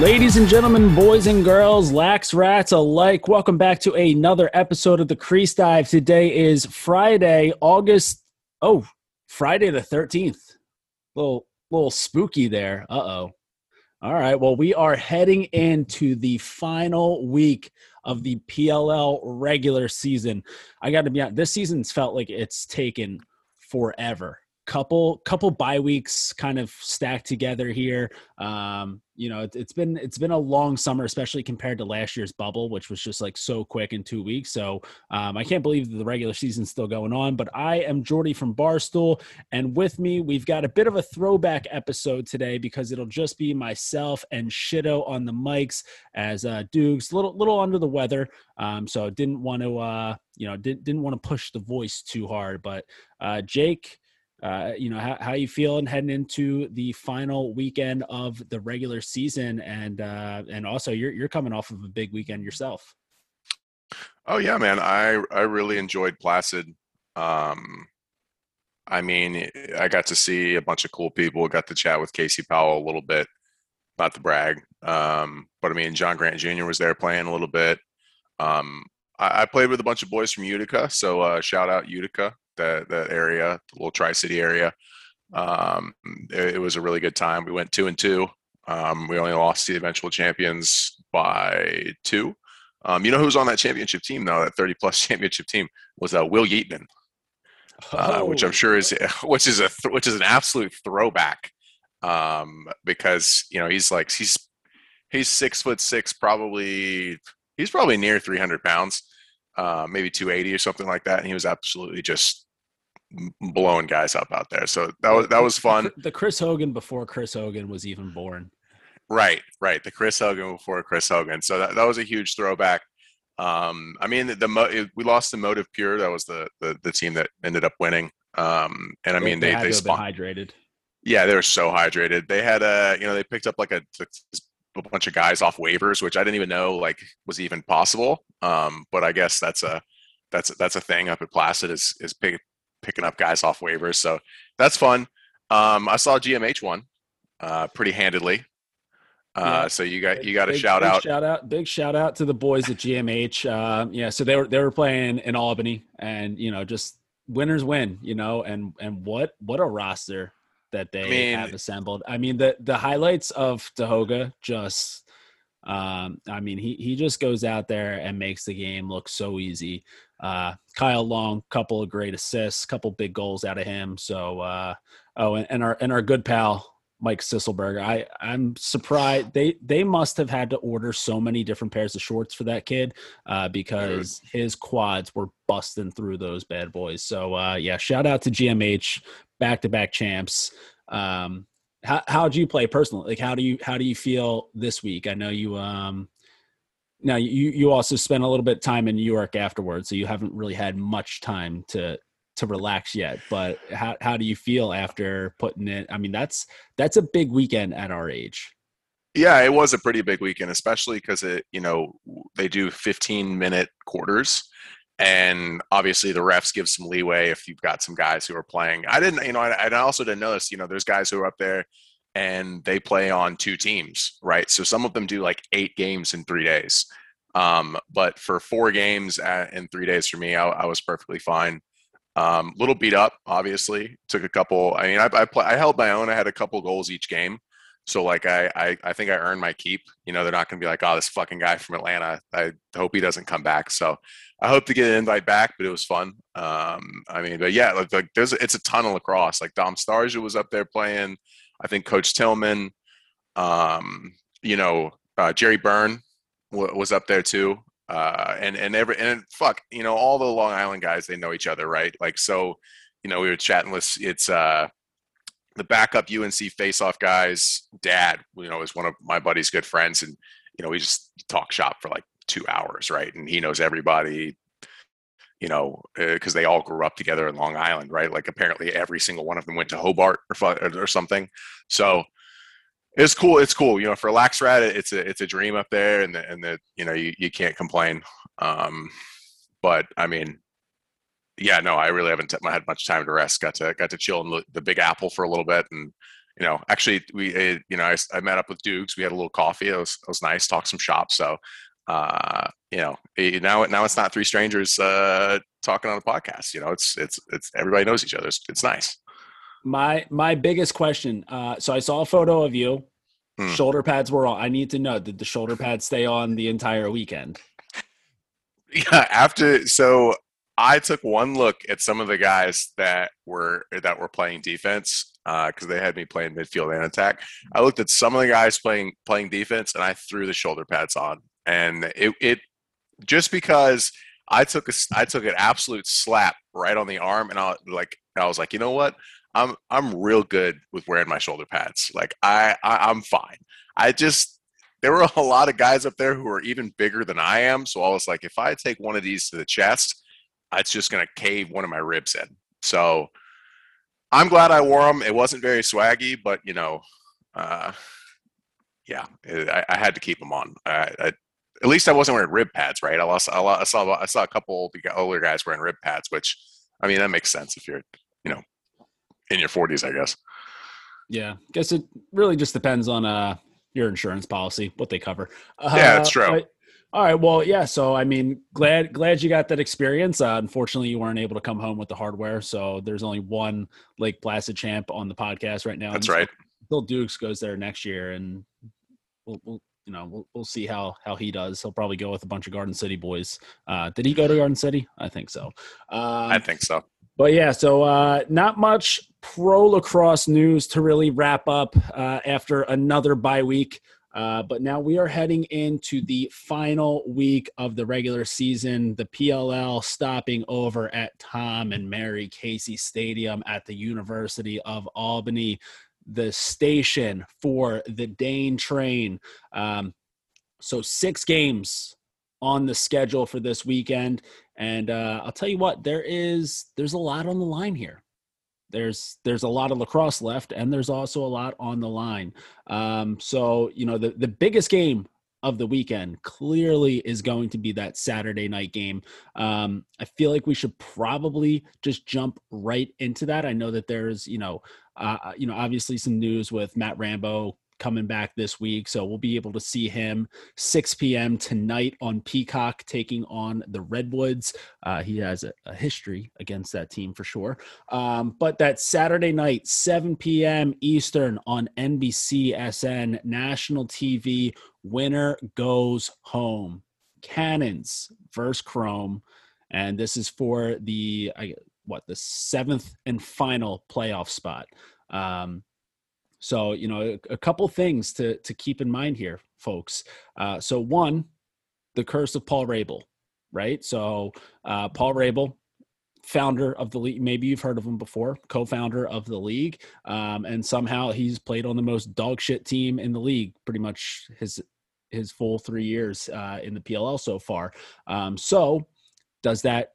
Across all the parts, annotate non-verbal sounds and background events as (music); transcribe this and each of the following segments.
Ladies and gentlemen, boys and girls, lax rats alike, welcome back to another episode of the Crease Dive. Today is Friday, August. Oh, Friday the thirteenth. Little little spooky there. Uh oh. All right. Well, we are heading into the final week of the PLL regular season. I got to be honest, this season's felt like it's taken forever couple couple bye weeks kind of stacked together here. Um, you know, it, has been it's been a long summer, especially compared to last year's bubble, which was just like so quick in two weeks. So um, I can't believe the regular season's still going on. But I am Jordy from Barstool, and with me we've got a bit of a throwback episode today because it'll just be myself and Shitto on the mics as uh, Dukes little little under the weather. Um, so didn't want to uh, you know didn't didn't want to push the voice too hard, but uh, Jake uh, you know how, how you feeling heading into the final weekend of the regular season? And uh, and also you're you're coming off of a big weekend yourself. Oh yeah man. I i really enjoyed placid. Um i mean i got to see a bunch of cool people got to chat with casey powell a little bit not to brag um but i mean john grant jr was there playing a little bit. Um I, I played with a bunch of boys from utica so uh shout out utica that that area, the little Tri City area. Um, it, it, was a really good time. We went two and two. Um, we only lost to the eventual champions by two. Um, you know who was on that championship team though? That thirty plus (laughs) championship team was uh, Will Yeatman, uh, which I'm oh. sure is (laughs) which is a th- which is an absolute throwback um, because you know he's like he's he's six foot six, probably he's probably near 300 pounds, uh, maybe 280 or something like that, and he was absolutely just blowing guys up out there. So that was that was fun. The Chris Hogan before Chris Hogan was even born. Right, right. The Chris Hogan before Chris Hogan. So that, that was a huge throwback. Um, I mean, the, the we lost the Motive Pure. That was the, the the team that ended up winning. Um, and I mean, they they, they spawned, hydrated. Yeah, they were so hydrated. They had a you know they picked up like a, a bunch of guys off waivers, which I didn't even know like was even possible. Um, but I guess that's a that's that's a thing up at Placid is is pick, picking up guys off waivers. So that's fun. Um, I saw GMH one uh, pretty handedly. Uh, yeah. So you got you got a shout out. Shout out! Big shout out to the boys at GMH. Uh, yeah, so they were they were playing in Albany, and you know just winners win. You know, and and what what a roster that they I mean, have assembled. I mean the the highlights of Dahoga just. Um, I mean, he he just goes out there and makes the game look so easy. Uh, Kyle Long, couple of great assists, couple big goals out of him. So, uh, oh, and, and, our and our good pal Mike Sisselberger. I I'm surprised they they must have had to order so many different pairs of shorts for that kid uh, because his quads were busting through those bad boys. So uh, yeah, shout out to GMH, back to back champs. Um, how how do you play personally? Like how do you how do you feel this week? I know you um now you you also spent a little bit of time in New York afterwards, so you haven't really had much time to to relax yet. But how how do you feel after putting it? I mean, that's that's a big weekend at our age. Yeah, it was a pretty big weekend, especially because it you know they do 15 minute quarters, and obviously the refs give some leeway if you've got some guys who are playing. I didn't, you know, I, I also didn't notice, you know, there's guys who are up there and they play on two teams, right? So some of them do like eight games in three days. Um, but for four games at, in three days for me, I, I was perfectly fine. Um, little beat up, obviously. Took a couple. I mean, I I, play, I held my own. I had a couple goals each game. So like I, I I think I earned my keep. You know, they're not going to be like, oh, this fucking guy from Atlanta. I hope he doesn't come back. So I hope to get an invite back, but it was fun. Um, I mean, but yeah, like, like there's it's a ton of lacrosse. Like Dom Starsia was up there playing. I think Coach Tillman, um, you know, uh, Jerry Byrne w- was up there too. Uh, and and every and fuck, you know, all the Long Island guys they know each other, right? Like so, you know, we were chatting with it's uh the backup UNC face-off guys. Dad, you know, is one of my buddy's good friends, and you know, we just talk shop for like two hours, right? And he knows everybody you know, because uh, they all grew up together in Long Island, right? Like apparently every single one of them went to Hobart or or something. So it's cool. It's cool. You know, for Laxrat, it's a it's a dream up there, and the, and the you know you, you can't complain. Um, but I mean, yeah, no, I really haven't had much time to rest. Got to got to chill in the, the Big Apple for a little bit, and you know, actually, we uh, you know, I, I met up with Dukes. We had a little coffee. It was it was nice. Talk some shop. So, uh, you know, now now it's not three strangers uh, talking on a podcast. You know, it's it's it's everybody knows each other. It's, it's nice. My my biggest question. Uh, so I saw a photo of you. Hmm. Shoulder pads were on. I need to know: did the shoulder pads stay on the entire weekend? (laughs) Yeah, after so I took one look at some of the guys that were that were playing defense because uh, they had me playing midfield and attack. I looked at some of the guys playing playing defense, and I threw the shoulder pads on, and it, it just because I took a I took an absolute slap right on the arm, and I like I was like, you know what, I'm I'm real good with wearing my shoulder pads. Like I, I I'm fine. I just there were a lot of guys up there who are even bigger than I am, so I was like, if I take one of these to the chest, it's just gonna cave one of my ribs in. So I'm glad I wore them. It wasn't very swaggy, but you know, uh, yeah, it, I, I, had to keep them on. I, I, at least I wasn't wearing rib pads, right? I, lost, I, saw I saw a couple older guys wearing rib pads, which I mean that makes sense if you're you know in your 40s, I guess. Yeah, guess it really just depends on uh your insurance policy, what they cover. Uh, yeah, that's true. But, all right. Well, yeah. So, I mean, glad glad you got that experience. Uh, unfortunately, you weren't able to come home with the hardware, so there's only one Lake Placid champ on the podcast right now. That's right. Bill Dukes goes there next year, and we'll, we'll you know we'll, we'll see how how he does. He'll probably go with a bunch of Garden City boys. Uh, did he go to Garden City? I think so. Uh, I think so. But yeah, so uh, not much pro lacrosse news to really wrap up uh, after another bye week. Uh, but now we are heading into the final week of the regular season. The PLL stopping over at Tom and Mary Casey Stadium at the University of Albany, the station for the Dane train. Um, so, six games on the schedule for this weekend. And uh, I'll tell you what, there is there's a lot on the line here there's there's a lot of lacrosse left and there's also a lot on the line. Um, so you know the, the biggest game of the weekend clearly is going to be that saturday night game. Um, i feel like we should probably just jump right into that. I know that there's you know uh, you know obviously some news with matt rambo coming back this week. So we'll be able to see him 6 p.m. tonight on Peacock taking on the Redwoods. Uh, he has a, a, history against that team for sure. Um, but that Saturday night, 7 p.m. Eastern on NBCSN national TV, winner goes home. Cannons versus Chrome. And this is for the, I, what, the seventh and final playoff spot. Um, so, you know, a, a couple things to, to keep in mind here, folks. Uh, so, one, the curse of Paul Rabil, right? So, uh, Paul Rabil, founder of the league. Maybe you've heard of him before, co-founder of the league, um, and somehow he's played on the most dog shit team in the league, pretty much his his full three years uh, in the PLL so far. Um, so, does that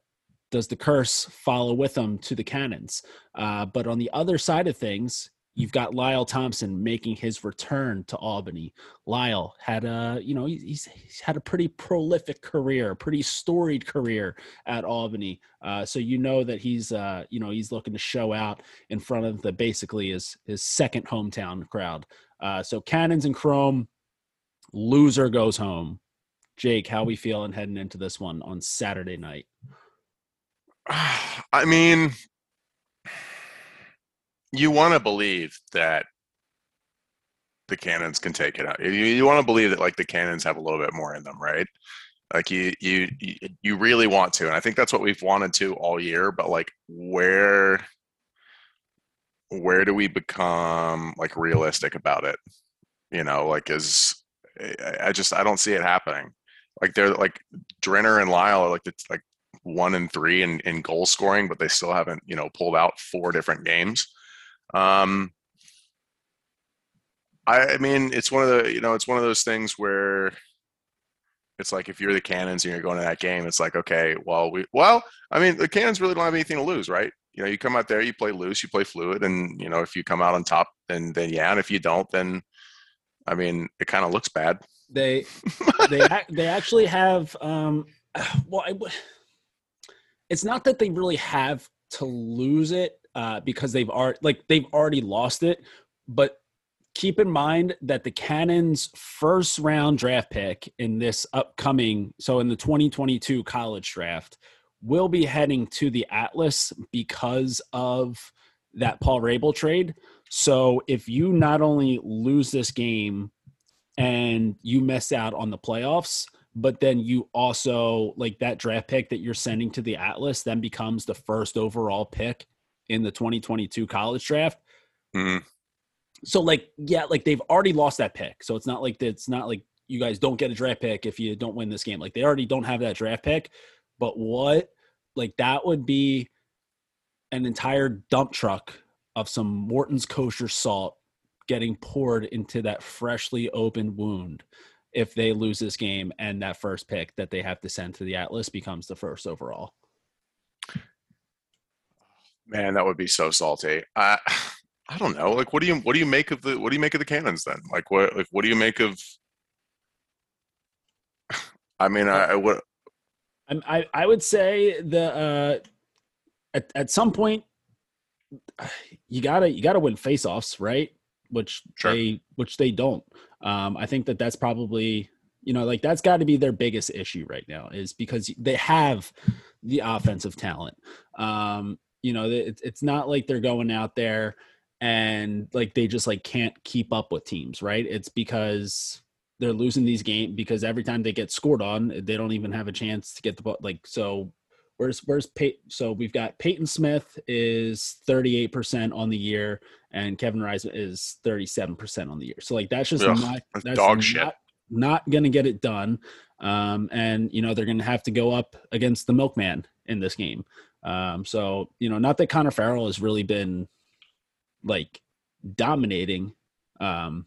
does the curse follow with him to the Cannons? Uh, but on the other side of things, You've got Lyle Thompson making his return to Albany. Lyle had a, you know, he's, he's had a pretty prolific career, pretty storied career at Albany. Uh, so you know that he's, uh, you know, he's looking to show out in front of the basically his his second hometown crowd. Uh, so Cannons and Chrome, loser goes home. Jake, how we feeling heading into this one on Saturday night? (sighs) I mean, you want to believe that the cannons can take it out. You, you want to believe that like the cannons have a little bit more in them, right? Like you, you, you really want to, and I think that's what we've wanted to all year. But like, where, where do we become like realistic about it? You know, like is I just I don't see it happening. Like they're like Drenner and Lyle are like the like one and three in, in goal scoring, but they still haven't you know pulled out four different games. Um, I, I mean, it's one of the you know, it's one of those things where it's like if you're the Cannons and you're going to that game, it's like okay, well, we well, I mean, the Cannons really don't have anything to lose, right? You know, you come out there, you play loose, you play fluid, and you know, if you come out on top, then then yeah, and if you don't, then I mean, it kind of looks bad. They (laughs) they they actually have um, (sighs) well, I, it's not that they really have to lose it uh, because they've already like they've already lost it, but keep in mind that the Cannons' first round draft pick in this upcoming, so in the 2022 college draft, will be heading to the Atlas because of that Paul Rabil trade. So if you not only lose this game and you miss out on the playoffs, but then you also like that draft pick that you're sending to the Atlas then becomes the first overall pick in the 2022 college draft. Mm-hmm so like yeah, like they've already lost that pick. So it's not like it's not like you guys don't get a draft pick if you don't win this game. Like they already don't have that draft pick. But what like that would be an entire dump truck of some Morton's kosher salt getting poured into that freshly opened wound if they lose this game and that first pick that they have to send to the Atlas becomes the first overall. Man, that would be so salty. Uh, (sighs) I don't know. Like, what do you what do you make of the what do you make of the cannons then? Like, what like what do you make of? (sighs) I mean, I, I would. I I would say the uh, at at some point (sighs) you gotta you gotta win faceoffs, right? Which sure. they which they don't. Um, I think that that's probably you know like that's got to be their biggest issue right now is because they have the offensive talent. Um, you know, it, it's not like they're going out there and like they just like can't keep up with teams, right? It's because they're losing these games because every time they get scored on, they don't even have a chance to get the ball. Like so, where's where's Pey- so we've got Peyton Smith is 38% on the year and Kevin Rice is 37% on the year. So like that's just Ugh, not that's dog not, shit. Not gonna get it done. Um, and you know they're gonna have to go up against the milkman in this game. Um, so you know, not that Connor Farrell has really been like dominating um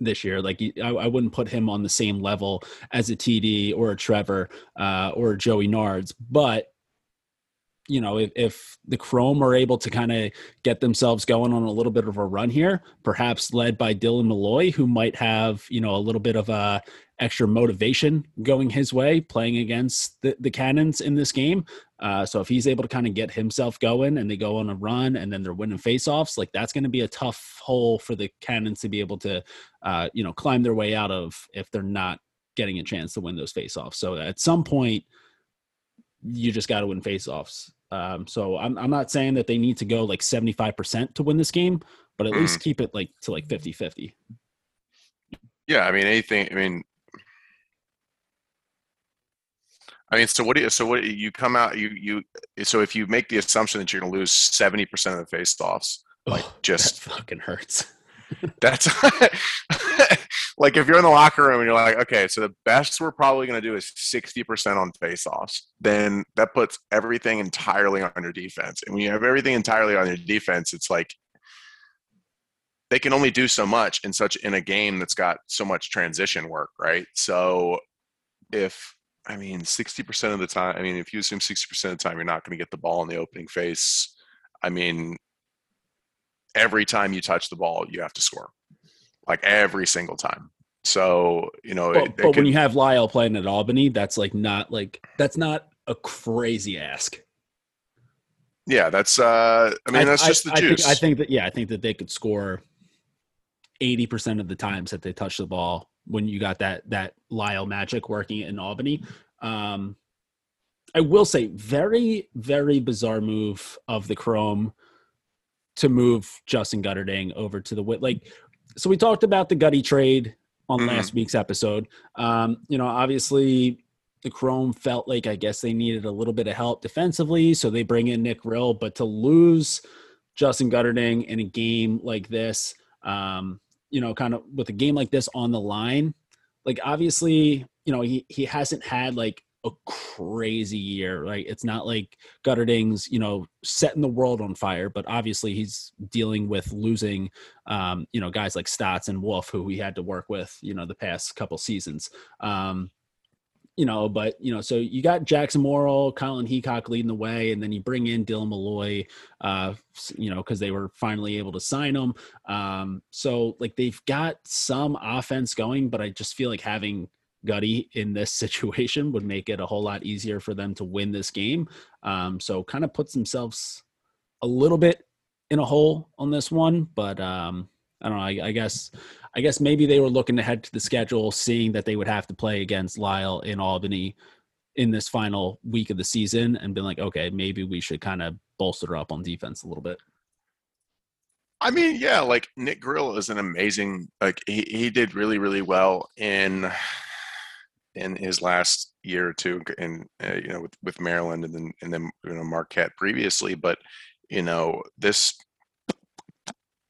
this year. Like I, I, wouldn't put him on the same level as a TD or a Trevor uh, or Joey Nards, but you know, if, if the Chrome are able to kind of get themselves going on a little bit of a run here, perhaps led by Dylan Molloy, who might have, you know, a little bit of a extra motivation going his way playing against the, the Cannons in this game. Uh, so if he's able to kind of get himself going and they go on a run and then they're winning faceoffs, like that's going to be a tough hole for the Cannons to be able to, uh, you know, climb their way out of if they're not getting a chance to win those faceoffs. So at some point, you just got to win faceoffs. Um, so I'm, I'm not saying that they need to go like 75% to win this game, but at mm. least keep it like to like 50 50. Yeah. I mean, anything, I mean, I mean, so what do you, so what you come out, you, you, so if you make the assumption that you're going to lose 70% of the face offs, like oh, just fucking hurts. (laughs) that's (laughs) like if you're in the locker room and you're like, okay, so the best we're probably going to do is 60% on face offs, then that puts everything entirely on your defense. And when you have everything entirely on your defense, it's like they can only do so much in such in a game that's got so much transition work, right? So if I mean, 60% of the time, I mean, if you assume 60% of the time you're not going to get the ball in the opening face, I mean, every time you touch the ball, you have to score, like every single time. So, you know, but, it, but when you have Lyle playing at Albany, that's like not like, that's not a crazy ask. Yeah, that's, uh, I mean, that's I, just the juice. I think, I think that, yeah, I think that they could score 80% of the times that they touch the ball when you got that that Lyle magic working in Albany. Um, I will say, very very bizarre move of the Chrome to move Justin Guterding over to the wit. Like, so we talked about the Gutty trade on mm-hmm. last week's episode. Um, you know, obviously the Chrome felt like I guess they needed a little bit of help defensively, so they bring in Nick Grill. But to lose Justin Guterding in a game like this, um, you know, kind of with a game like this on the line, like obviously, you know, he he hasn't had like a crazy year, right? It's not like Guterding's, you know, setting the world on fire, but obviously he's dealing with losing, um, you know, guys like Stotts and Wolf, who he had to work with, you know, the past couple seasons. Um, you know, but you know, so you got Jackson Morrill, Colin Heacock leading the way, and then you bring in Dylan Molloy, uh, you know, because they were finally able to sign him. Um, so like they've got some offense going, but I just feel like having Gutty in this (laughs) situation would make it a whole lot easier for them to win this game. Um, so kind of puts themselves a little bit in a hole on this one, but um, I don't know. I, I, guess I guess maybe they were looking ahead to the schedule, seeing that they would have to play against Lyle in Albany in this final week of the season, and been like, okay, maybe we should kind of bolster up on defense a little bit. I mean, yeah, like Nick Grill is an amazing. Like he he did really really well in in his last year or two, in uh, you know with, with Maryland and then and then you know Marquette previously, but you know this.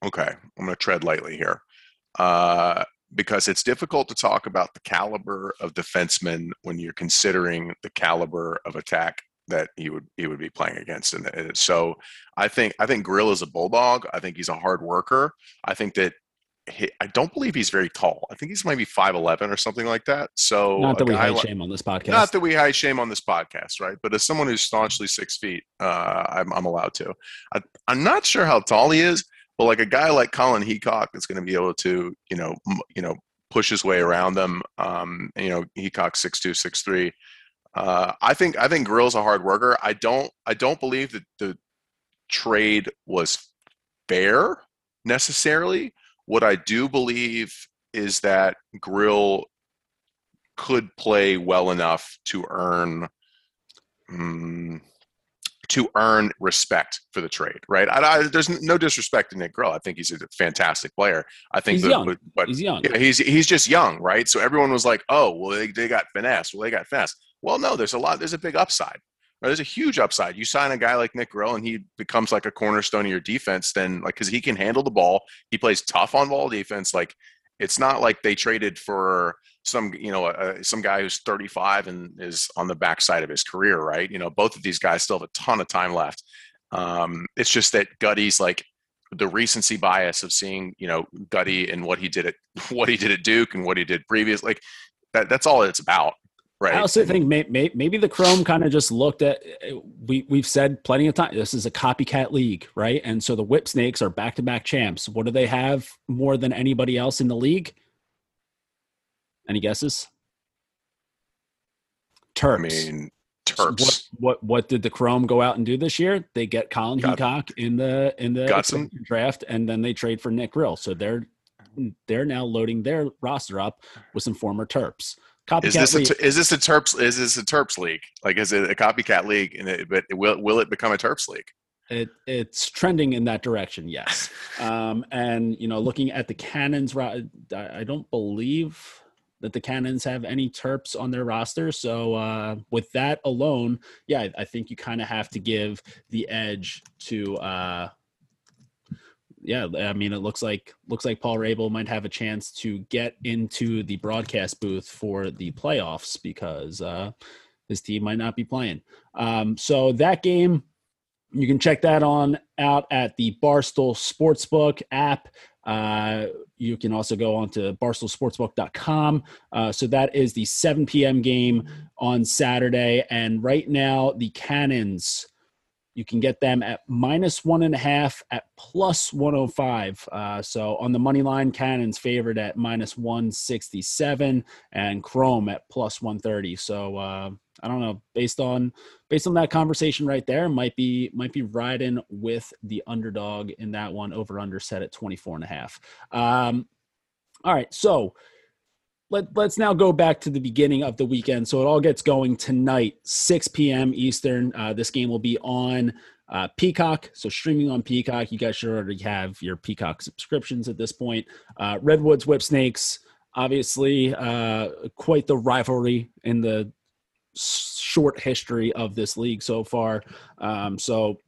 Okay, I'm going to tread lightly here. Uh, because it's difficult to talk about the caliber of defensemen when you're considering the caliber of attack that he would he would be playing against. And, so I think I think Grill is a bulldog. I think he's a hard worker. I think that he, I don't believe he's very tall. I think he's maybe five eleven or something like that. So not that we high shame on this podcast. Not that we high shame on this podcast, right? But as someone who's staunchly six feet, uh, I'm, I'm allowed to. I, I'm not sure how tall he is, but like a guy like Colin Heacock is going to be able to, you know, m- you know, push his way around them. Um, you know, Heacock six two, six three. Uh, I think I think Grill's a hard worker. I don't I don't believe that the trade was fair necessarily. What I do believe is that Grill could play well enough to earn um, to earn respect for the trade, right? I, I, there's no disrespect to Nick Grill. I think he's a fantastic player. I think, he's the, young. But, he's young. Yeah, he's he's just young, right? So everyone was like, "Oh, well, they, they got finesse. Well, they got finesse." Well, no, there's a lot. There's a big upside. Right? There's a huge upside. You sign a guy like Nick Grill, and he becomes like a cornerstone of your defense. Then, like, because he can handle the ball, he plays tough on ball defense. Like, it's not like they traded for some, you know, uh, some guy who's 35 and is on the backside of his career, right? You know, both of these guys still have a ton of time left. Um, it's just that Gutty's like the recency bias of seeing, you know, Gutty and what he did at (laughs) what he did at Duke and what he did previous. Like, that, that's all it's about. Right. I also think may, may, maybe the Chrome kind of just looked at we we've said plenty of time this is a copycat league, right? And so the Whip Snakes are back to back champs. What do they have more than anybody else in the league? Any guesses? Terps. I mean, Terps. What, what what did the Chrome go out and do this year? They get Colin got, Heacock in the in the draft, and then they trade for Nick Grill. So they're they're now loading their roster up with some former Terps. Copycat is this league. A, is this a Terps? Is this a Terps league? Like, is it a copycat league? And it, but will will it become a Terps league? It, it's trending in that direction, yes. (laughs) um, and you know, looking at the Cannons, I, don't believe that the Cannons have any Terps on their roster. So uh, with that alone, yeah, I, I think you kind of have to give the edge to uh, yeah, I mean, it looks like looks like Paul Rabil might have a chance to get into the broadcast booth for the playoffs because uh, his team might not be playing. Um, so that game, you can check that on out at the Barstool Sportsbook app. Uh, you can also go on to barstoolsportsbook.com. Uh, so that is the 7 p.m. game on Saturday. And right now, the Cannons you can get them at minus one and a half at plus 105. Uh, so on the money line, Cannon's favored at minus 167 and Chrome at plus 130. So uh, I don't know. Based on based on that conversation right there, might be might be riding with the underdog in that one. Over under set at 24 and a half. Um, all right, so let, let's now go back to the beginning of the weekend. So it all gets going tonight, 6 p.m. Eastern. Uh, this game will be on uh, Peacock. So streaming on Peacock. You guys should already have your Peacock subscriptions at this point. Uh, Redwoods Whip Snakes, obviously, uh, quite the rivalry in the short history of this league so far. Um, so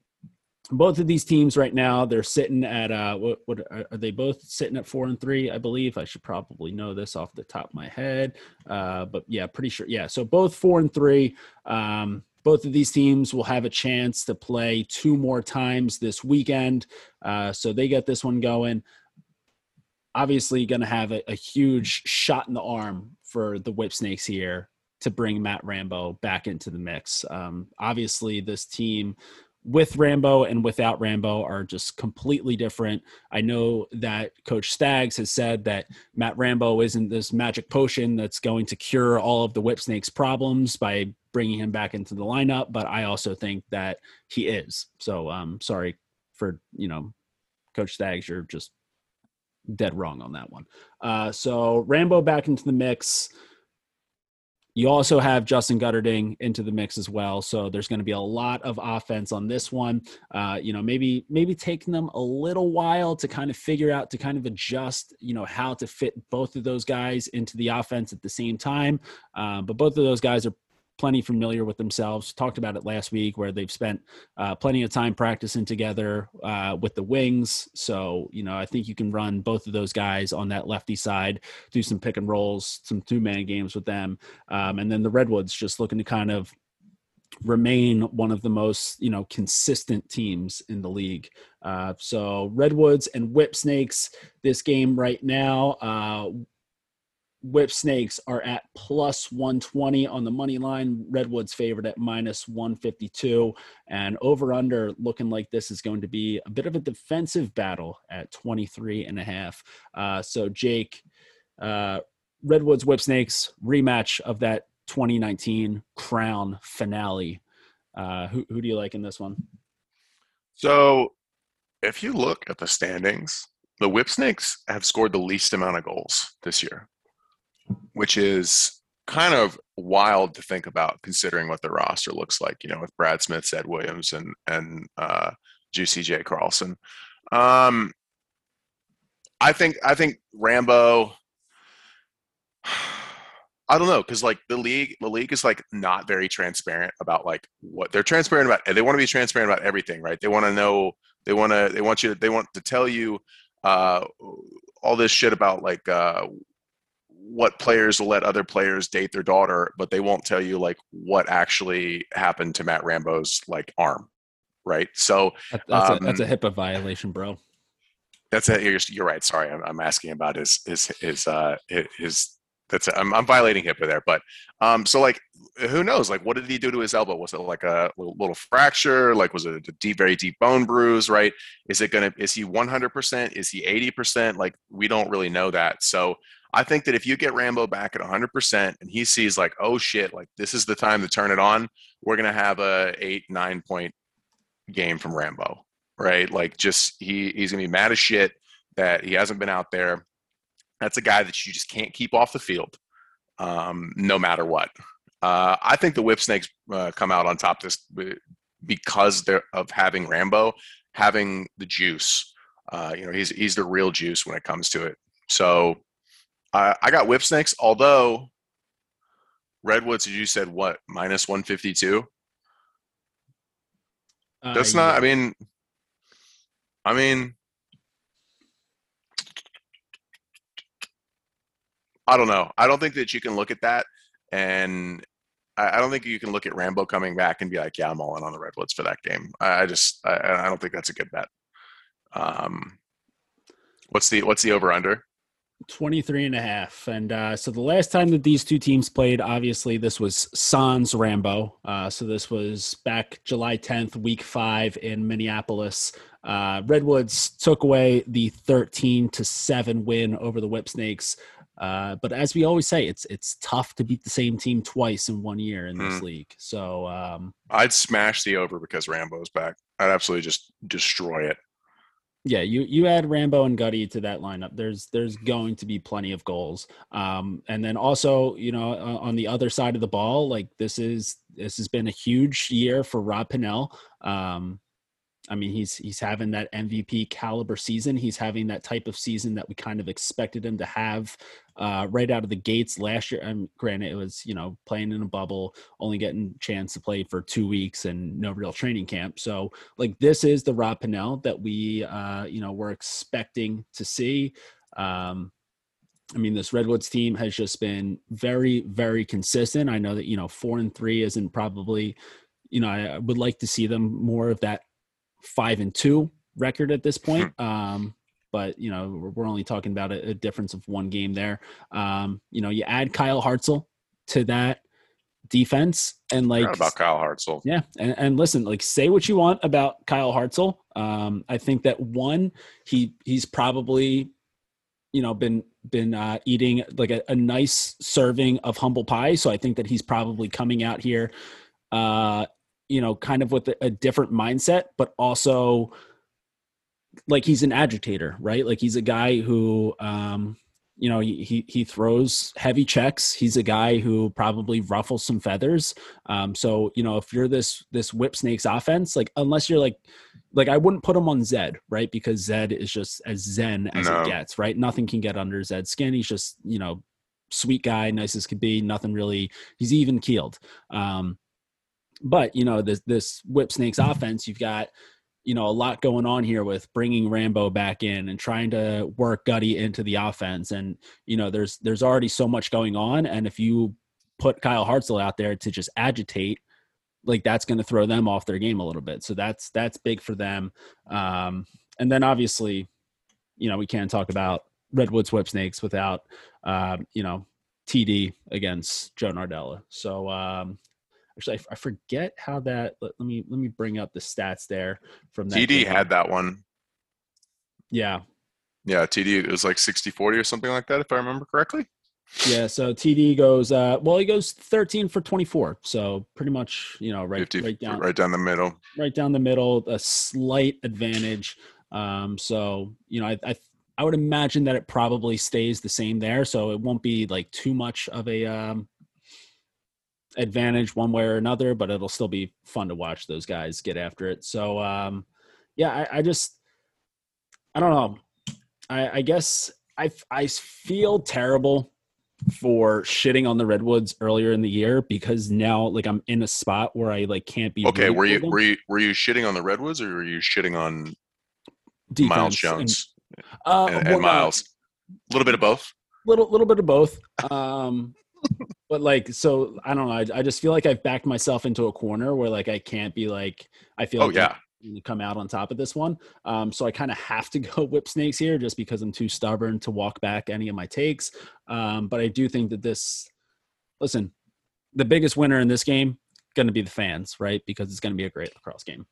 both of these teams right now they're sitting at uh what, what are they both sitting at four and three i believe? I should probably know this off the top of my head uh but yeah pretty sure yeah so both four and three um both of these teams will have a chance to play two more times this weekend uh so they get this one going. Obviously going to have a, a huge shot in the arm for the whip snakes here to bring matt rambo back into the mix. Um obviously this team with Rambo and without Rambo are just completely different. I know that Coach Staggs has said that Matt Rambo isn't this magic potion that's going to cure all of the Whip Snakes problems by bringing him back into the lineup, but I also think that he is. So, um, sorry for you know, Coach Staggs, you're just dead wrong on that one. Uh, so Rambo back into the mix. You also have Justin Guterding into the mix as well, so there's going to be a lot of offense on this one. Uh, you know, maybe maybe taking them a little while to kind of figure out to kind of adjust, you know, how to fit both of those guys into the offense at the same time. Uh, but both of those guys are plenty familiar with themselves. Talked about it last week where they've spent uh, plenty of time practicing together uh, with the wings. So, you know, I think you can run both of those guys on that lefty side, do some pick and rolls, some two man games with them. Um, and then the Redwoods just looking to kind of remain one of the most you know consistent teams in the league uh, so redwoods and whip snakes this game right now uh, Whip Snakes are at plus 120 on the money line. Redwood's favored at minus 152. And over under looking like this is going to be a bit of a defensive battle at 23 and a half. Uh, so, Jake, uh, Redwood's Whip Snakes rematch of that 2019 Crown finale. Uh, who, who do you like in this one? So, if you look at the standings, the Whip Snakes have scored the least amount of goals this year which is kind of wild to think about considering what the roster looks like, you know, with Brad Smith, Ed Williams, and and uh, Juicy J. Carlson. Um, I think I think Rambo. I don't know because like the league, the league is like not very transparent about like what they're transparent about. They want to be transparent about everything, right? They want to know. They want to. They want you. To, they want to tell you uh, all this shit about like uh, what players will let other players date their daughter, but they won't tell you like what actually happened to Matt Rambo's like arm, right? So that's, um, a, that's a HIPAA violation, bro. That's it. You're, you're right. Sorry, I'm, I'm, asking about his his his uh his. That's I'm, I'm violating HIPAA there, but um, so like, who knows? Like, what did he do to his elbow? Was it like a little, little fracture? Like, was it a deep, very deep bone bruise? Right? Is it gonna? Is he 100 percent? Is he 80 percent? Like, we don't really know that. So I think that if you get Rambo back at 100% and he sees like, oh shit, like this is the time to turn it on, we're gonna have a eight nine point game from Rambo, right? Like just he he's gonna be mad as shit that he hasn't been out there. That's a guy that you just can't keep off the field, um, no matter what. Uh, I think the Whip Snakes uh, come out on top this because of having Rambo, having the juice. Uh, you know, he's he's the real juice when it comes to it. So uh, I got whip snakes, although redwoods, as you said, what minus one fifty two. Uh, That's not. Yeah. I mean, I mean, I don't know. I don't think that you can look at that, and I, I don't think you can look at Rambo coming back and be like, "Yeah, I'm all in on the redwoods for that game." I, I just, I, I, don't think that's a good bet. Um, what's the what's the over under? 23 and a half. And uh, so the last time that these two teams played, obviously, this was Sans Rambo. Uh, so this was back July 10th, week five in Minneapolis. Uh, Redwoods took away the 13 to 7 win over the Whip Snakes. Uh, but as we always say, it's it's tough to beat the same team twice in one year in this mm. league. So um, I'd smash the over because Rambo's back. I'd absolutely just destroy it yeah, you you add Rambo and Gutty to that lineup. There's there's going to be plenty of goals. Um, and then also, you know, uh, on the other side of the ball, like this is this has been a huge year for Rob Pannell. Um, I mean, he's he's having that MVP caliber season. He's having that type of season that we kind of expected him to have uh, right out of the gates last year. And granted, it was you know playing in a bubble, only getting chance to play for two weeks and no real training camp. So like this is the Rob Pannell that we uh, you know we're expecting to see. Um, I mean, this Redwoods team has just been very, very consistent. I know that you know four and three isn't probably, you know, I would like to see them more of that five and two record at this point. Hmm. Um, but you know we're only talking about a, a difference of one game there. Um, you know, you add Kyle Hartzell to that defense and like about Kyle Hartzell. yeah, and, and listen, like say what you want about Kyle Hartzell. Um, I think that one, he he's probably, you know, been been uh, eating like a, a nice serving of humble pie. So I think that he's probably coming out here, uh, you know, kind of with a, a different mindset, but also like he's an agitator, right? Like he's a guy who, um, you know, he, he he throws heavy checks. He's a guy who probably ruffles some feathers. Um, so you know, if you're this this whip snakes offense, like unless you're like, like I wouldn't put him on Zed, right? Because Zed is just as zen as No. it gets, right? Nothing can get under Zed's skin. He's just you know, sweet guy, nice as could be. Nothing really. He's even keeled. Um, but you know, this this whip snakes offense, you've got you know a lot going on here with bringing Rambo back in and trying to work Gutty into the offense, and you know there's there's already so much going on, and if you put Kyle Hartzell out there to just agitate, like that's going to throw them off their game a little bit. So that's that's big for them. Um, and then obviously, you know, we can't talk about Redwoods Whip Snakes without um, you know TD against Joe Nardella. So um, actually, I, f- I forget how that. Let, let me let me bring up the stats there from that. TD game. had that one. yeah Yeah, TD it was like 60-40 or something like that, if I remember correctly. yeah. So TD goes uh, well. He goes thirteen for twenty four. So pretty much you know right 50, right down right down the middle. right down the middle, a slight advantage. Um, so you know, I, I I would imagine that it probably stays the same there, so it won't be like too much of a um, advantage one way or another, but it'll still be fun to watch those guys get after it. So um, yeah, I, I just I don't know. I, I guess I I feel terrible for shitting on the redwoods earlier in the year because now like I'm in a spot where I like can't be Okay, were you were you were you shitting on the Redwoods or were you shitting on Defense Miles and- Jones uh, and, and no, Miles? A little bit of both. little little bit of both. Um, but like, so I don't know. I, I just feel like I've backed myself into a corner where like I can't be like I feel Oh like yeah, gonna come out on top of this one. Um, so I kind of have to (laughs) go whip snakes here just because I'm too stubborn to walk back any of my takes. Um, but I do think that this, listen, the biggest winner in this game going to be the fans, right? Because it's going to be a great lacrosse game.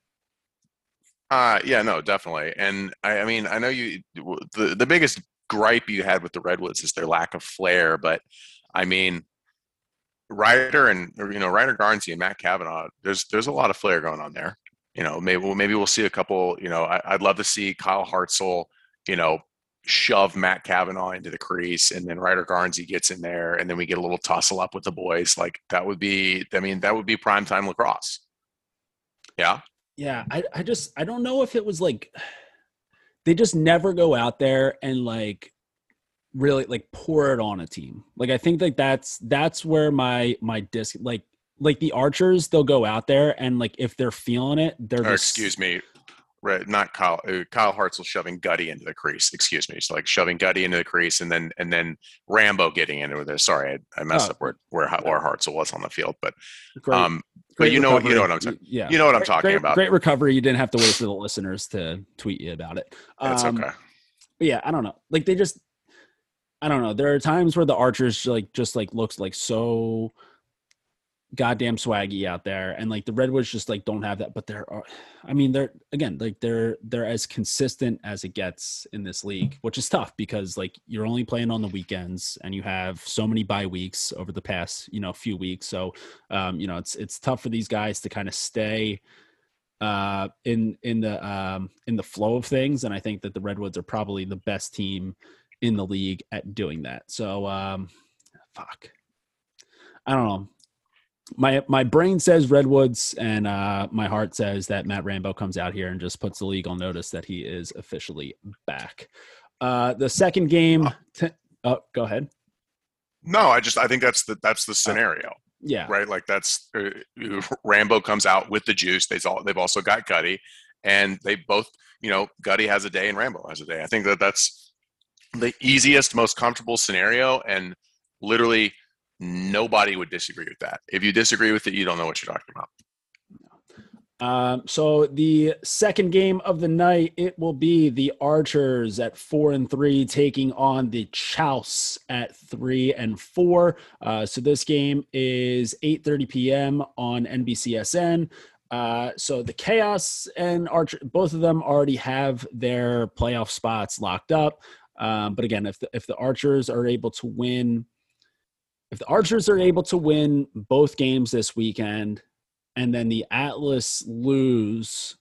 uh, yeah, no, definitely. And I, I mean, I know you. The the biggest gripe you had with the Redwoods is their lack of flair, but I mean, Ryder and you know Ryder Garnsey and Matt Kavanagh. There's there's a lot of flair going on there. You know, maybe we'll- maybe we'll see a couple. You know, I, I'd love to see Kyle Hartzell. You know, shove Matt Kavanagh into the crease, and then Ryder Garnsey gets in there, and then we get a little tussle up with the boys. Like that would be. I mean, that would be prime time lacrosse. Yeah. Yeah, I, I just I don't know if it was like (sighs) they just never go out there and like really like pour it on a team. Like I think like that's that's where my my disc like like the archers they'll go out there and like if they're feeling it they're just excuse me, right, not Kyle. Uh, Kyle Hartzell shoving Gutty into the crease. Excuse me, so like shoving Gutty into the crease, and then and then Rambo getting into there. Sorry, I, I messed Oh. up where where where Hartzell was on the field, but great, um, but great you know you know what I'm saying. Yeah, You know what I'm talking great, about. Great recovery. You didn't have to wait for the listeners to tweet you about it. It's Um, okay. but yeah, I don't know. Like they just, I don't know. There are times where the archers like just like looks like so goddamn swaggy out there, and like the redwoods just like don't have that. But there are, I mean, they're again like they're they're as consistent as it gets in this league, which is tough because like you're only playing on the weekends and you have so many bye weeks over the past you know few weeks. So um, you know it's it's tough for these guys to kind of stay uh in in the um in the flow of things and i think that the redwoods are probably the best team in the league at doing that. So um fuck. I don't know. My my brain says redwoods and uh my heart says that matt rambo comes out here and just puts the league on notice that he is officially back. Uh the second game t- oh go ahead. No, I just I think that's the that's the scenario, yeah. Right? Like that's uh, Rambo comes out with the juice. They've all they've also got Gutty, and they both you know Gutty has a day and Rambo has a day. I think that that's the easiest, most comfortable scenario, and literally nobody would disagree with that. If you disagree with it, you don't know what you're talking about. Um, so the second game of the night, it will be the Archers at four and three taking on the Chaos at three and four. Uh, so this game is 8:30 p.m. on NBCSN. Uh, so the Chaos and Archer, both of them already have their playoff spots locked up. Um, but again, if the, if the Archers are able to win, if the Archers are able to win both games this weekend, and then the Atlas lose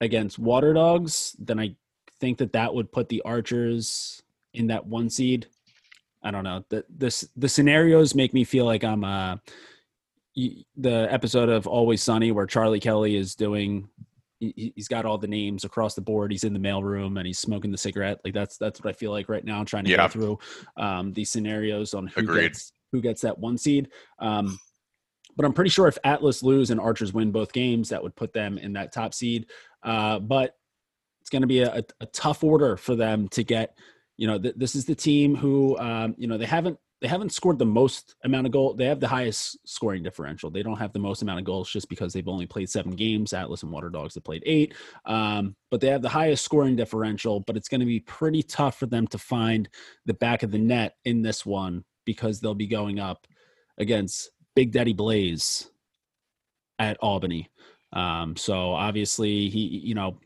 against Water Dogs, then I think that that would put the Archers in that one seed. I don't know. The this the scenarios make me feel like I'm uh the episode of Always Sunny where Charlie Kelly is doing he, has got all the names across the board. He's in the mailroom and he's smoking the cigarette. Like that's that's what I feel like right now. I'm trying to yeah. go through um, these scenarios on who Agreed. gets who gets that one seed. Um, but I'm pretty sure if Atlas lose and Archers win both games, that would put them in that top seed. Uh, but it's going to be a, a, tough order for them to get. You know, th- this is the team who, um, you know, they haven't they haven't scored the most amount of goals. They have the highest scoring differential. They don't have the most amount of goals just because they've only played seven games. Atlas and Water Dogs have played eight, um, but they have the highest scoring differential. But it's going to be pretty tough for them to find the back of the net in this one because they'll be going up against Big Daddy Blaze at Albany. Um, so obviously he, you know,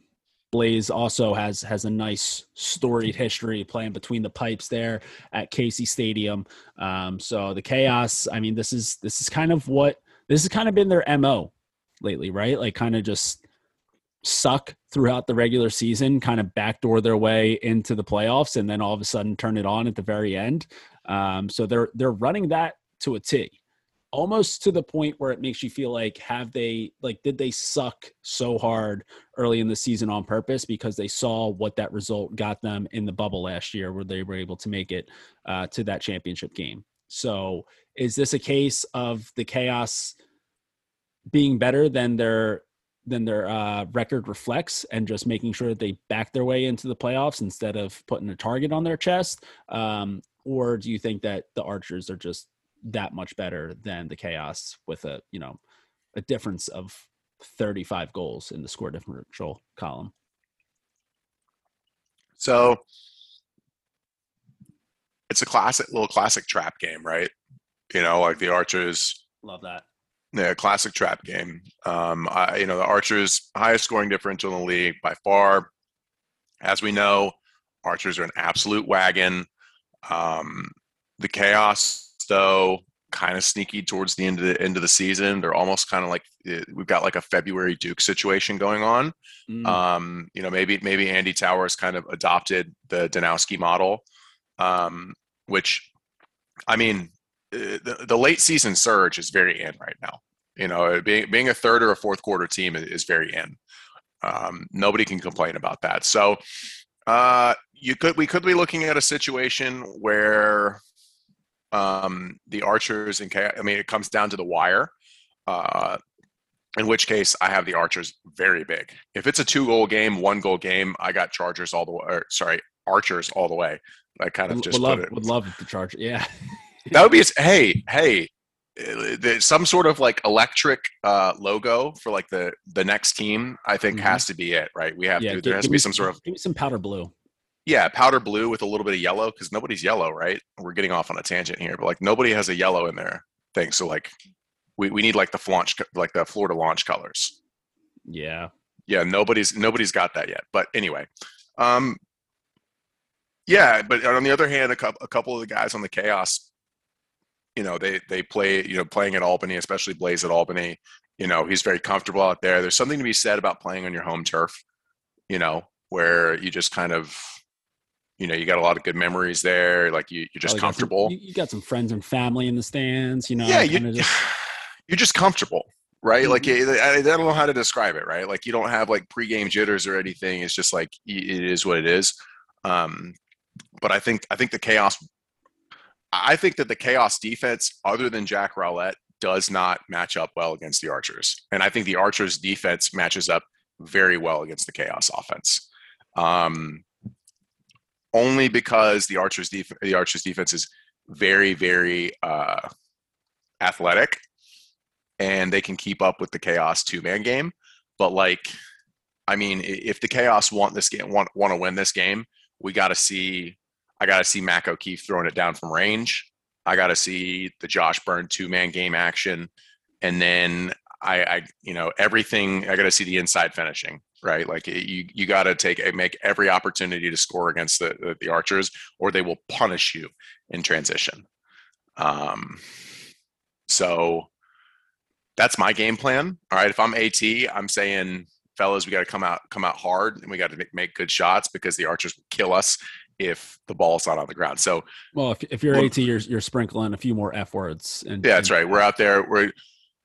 Blaze also has has a nice storied history playing between the pipes there at Casey Stadium. Um, so the chaos, I mean, this is this is kind of what this has kind of been their mo lately, right? Like kind of just suck throughout the regular season, kind of backdoor their way into the playoffs, and then all of a sudden turn it on at the very end. Um, so they're they're running that to a T almost to the point where it makes you feel like have they like did they suck so hard early in the season on purpose because they saw what that result got them in the bubble last year where they were able to make it uh, to that championship game? So is this a case of the chaos being better than their than their uh, record reflects and just making sure that they back their way into the playoffs instead of putting a target on their chest? Um, or do you think that the archers are just that much better than the chaos with a you know a difference of 35 goals in the score differential column. So it's a classic little classic trap game right? You know like the archers love that. Yeah classic trap game. Um I, you know the archers highest scoring differential in the league by far. As we know archers are an absolute wagon. Um the chaos though kind of sneaky towards the end of the end of the season. They're almost kind of like eh, we've got like a February Duke situation going on. Mm. Um, you know, maybe maybe Andy Towers kind of adopted the Danowski model, um, which I mean, eh, the, the late season surge is very in right now. You know, being being a third or a fourth quarter team is very in. Um, nobody can complain about that. So uh, you could we could be looking at a situation where um, the archers and I mean, it comes down to the wire. Uh, in which case, I have the archers very big. If it's a two goal game, one goal game, I got Chargers all the way. Or, sorry, Archers all the way. I kind of just would love, it. Would love the Charger. Yeah. (laughs) that would be hey hey uh, some sort of like electric uh, logo for like the the next team i think mm-hmm. has to be it right we have yeah, to there has to be some sort of give me some powder blue yeah, powder blue with a little bit of yellow because nobody's yellow, right? We're getting off on a tangent here, but like nobody has a yellow in their thing. So like we, we need like the launch like the Florida launch colors. Yeah. Yeah, nobody's nobody's got that yet. But anyway, um yeah, but on the other hand, a couple a couple of the guys on the chaos, you know, they they play, you know, playing at Albany, especially Blaze at Albany, you know, he's very comfortable out there. There's something to be said about playing on your home turf, you know, where you just kind of you know you got a lot of good memories there like you, you're just comfortable some, you got some friends and family in the stands you know yeah you, (sighs) just... you're just comfortable right? Mm-hmm. like I, I don't know how to describe it right? Like you don't have like pregame jitters or anything it's just like it is what it is. Um but i think i think the chaos i think that the chaos defense other than jack rowlett does not match up well against the archers. And i think the archers defense matches up very well against the chaos offense. Um only because the Archers def- the Archers defense is very very uh, athletic, and they can keep up with the chaos two man game. But like, I mean, if the chaos want this game, want want to win this game, we got to see. I got to see Mac O'Keefe throwing it down from range. I got to see the Josh Byrne two man game action, and then I, I, you know, everything. I got to see the inside finishing, right? Like you, you got to take make every opportunity to score against the, the, archers, or they will punish you in transition. Um, so that's my game plan. All right, if I'm AT, I'm saying, fellas, we got to come out come out hard, and we got to make, make good shots because the archers will kill us if the ball's not on the ground. So, well, if, if you're well, AT, you're you're sprinkling a few more f words. And, yeah, that's right. We're out there. We're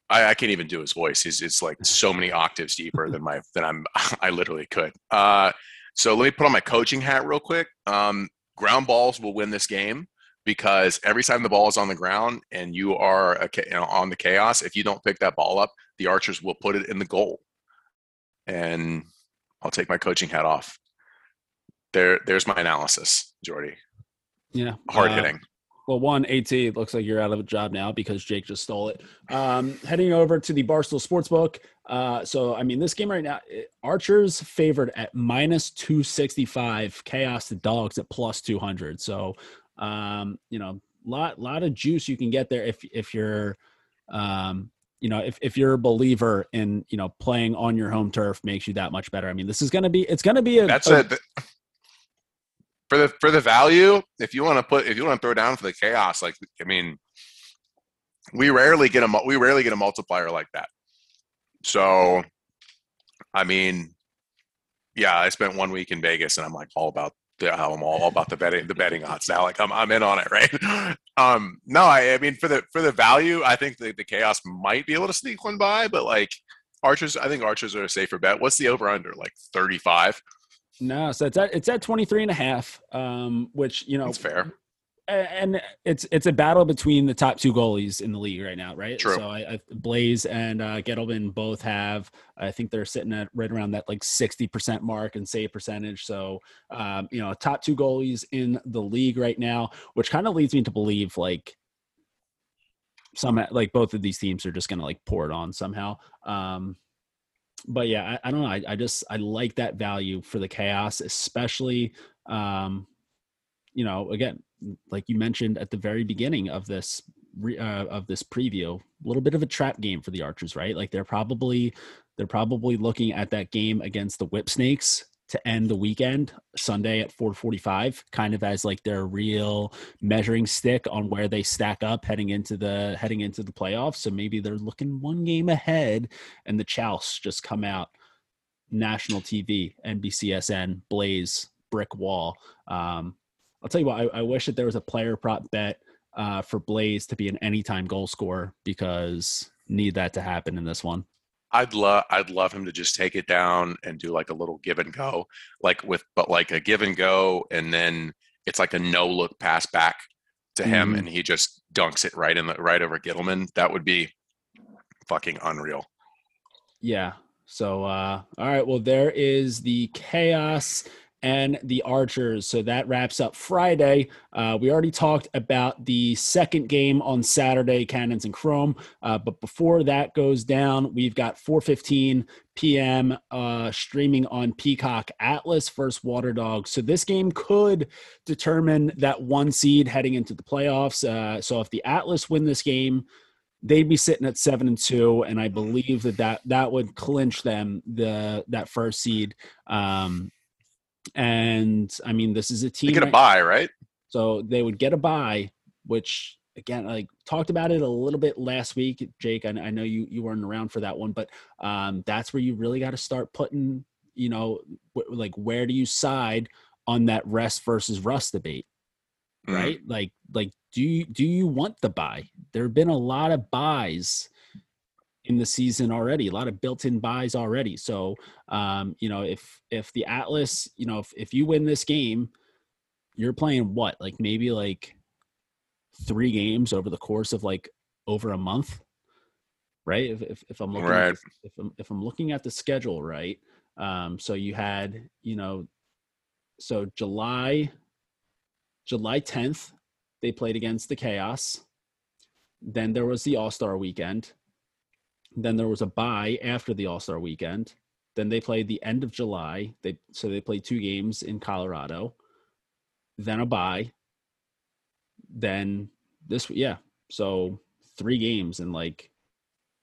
I, I, can't even do his voice. He's it's like (laughs) so many octaves deeper than my than I'm (laughs) I literally could. Uh, so let me put on my coaching hat real quick. Um, ground balls will win this game because every time the ball is on the ground and you are a, you know, on the chaos, if you don't pick that ball up, the archers will put it in the goal. And I'll take my coaching hat off. There, there's my analysis, Jordy. Yeah, hard uh, hitting. Well, one, AT, it looks like you're out of a job now because Jake just stole it. Um, heading over to the Barstool Sportsbook. Uh, so, I mean, this game right now, Archers favored at minus 265, Chaos the Dogs at plus 200. So, um, you know, lot lot of juice you can get there if if you're um, you know, if, if you're a believer in, you know, playing on your home turf makes you that much better. I mean, this is going to be, it's going to be a, that's a, it for the for the value, if you want to put if you want to throw down for the chaos, like I mean, we rarely get a we rarely get a multiplier like that. So, I mean, yeah, I spent one week in Vegas, and I'm like all about the, I'm all about the betting the betting odds now. Like I'm I'm in on it, (laughs) right? Um, no, I, I mean for the for the value, I think the, the chaos might be able to sneak one by, but like archers, I think archers are a safer bet. What's the over under? Like 35. No, so it's at it's at 23 and a half, um, which you know it's fair. And it's it's a battle between the top two goalies in the league right now, right? True. So I, I, Blaze and uh, Ghitelman both have, I think they're sitting at right around that like 60% mark and save percentage. So, um, you know, top two goalies in the league right now, which kind of leads me to believe like some like both of these teams are just going to like pour it on somehow. Um, but yeah, I, I don't know. I, I, just I like that value for the chaos, especially um, you know, again, like you mentioned at the very beginning of this uh, of this preview, a little bit of a trap game for the Archers, right? Like they're probably they're probably looking at that game against the Whip Snakes to end the weekend Sunday at 4:45 kind of as like their real measuring stick on where they stack up heading into the heading into the playoffs. So maybe they're looking one game ahead and the Chaos just come out national TV NBCSN Blaze brick wall. Um, I'll tell you what I, I, wish that there was a player prop bet uh, for Blaze to be an anytime goal scorer because need that to happen in this one I'd love I'd love him to just take it down and do like a little give and go, like with but like a give and go, and then it's like a no look pass back to him, mm. and he just dunks it right in the right over Ghitelman. That would be fucking unreal. Yeah. So uh all right, well there is the chaos and the Archers. So that wraps up Friday. Uh, we already talked about the second game on Saturday, Cannons and Chrome. Uh, but before that goes down, we've got 4:15 p.m. Uh, streaming on Peacock Atlas versus Water Dogs. So this game could determine that one seed heading into the playoffs. Uh, so if the Atlas win this game, they'd be sitting at seven and two, and I believe that that, that would clinch them the that first seed. Um, and I mean, this is a team. They get a buy, right? So they would get a buy, which again, like talked about it a little bit last week, Jake. I, I know you you weren't around for that one, but um, that's where you really got to start putting, you know, w- like where do you side on that rest versus rust debate, mm. right? Like, like do you do you want the buy? There have been a lot of buys in the season already a lot of built-in buys already. So um, you know if if the atlas you know if, if you win this game you're playing what like maybe like three games over the course of like over a month? Right? If, if, if i'm looking right. at, if, I'm, if i'm looking at the schedule right? Um so you had you know so july july 10th they played against the chaos. Then there was the all-star weekend Then there was a bye after the All Star weekend. Then they played the end of July. They so they played two games in Colorado. Then a bye. Then this yeah. So three games in like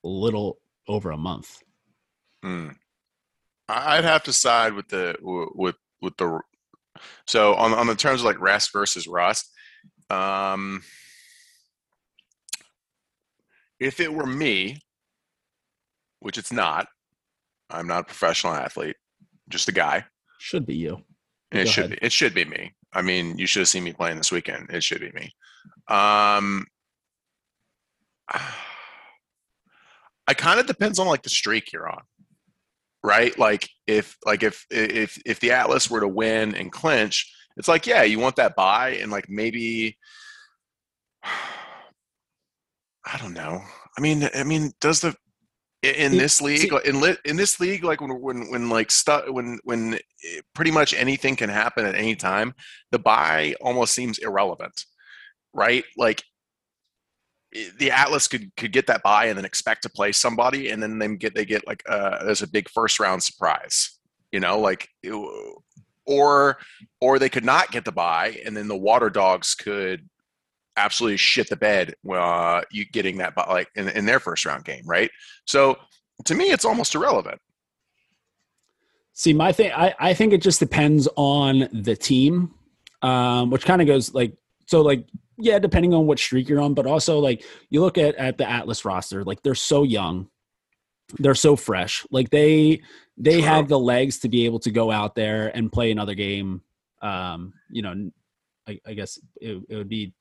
a little over a month. Hmm. I'd have to side with the with with the so on on the terms of like rest versus rust. Um, if it were me, which it's not, I'm not a professional athlete, just a guy. Should be you. It Go should ahead. be. It should be me. I mean, you should have seen me playing this weekend. It should be me. Um, (sighs) I kind of depends on like the streak you're on, right? Like if like if if if the Atlas were to win and clinch, it's like yeah, you want that buy and like maybe (sighs) I don't know. I mean, I mean, does the in this league in lit, in this league like when when when like stuff when when eh, pretty much anything can happen at any time the buy almost seems irrelevant right? Like the atlas could could get that buy and then expect to play somebody and then they get they get like uh there's a big first round surprise you know like or or they could not get the buy and then the water dogs could absolutely shit the bed uh, you getting that but like in, in their first round game, right? So to me, it's almost irrelevant. See, my thing, I, I think it just depends on the team, um, which kind of goes like, so like, yeah, depending on what streak you're on, but also like you look at, at the Atlas roster, like they're so young, they're so fresh, like they, they True. have the legs to be able to go out there and play another game. Um, you know, I, I guess it, it would be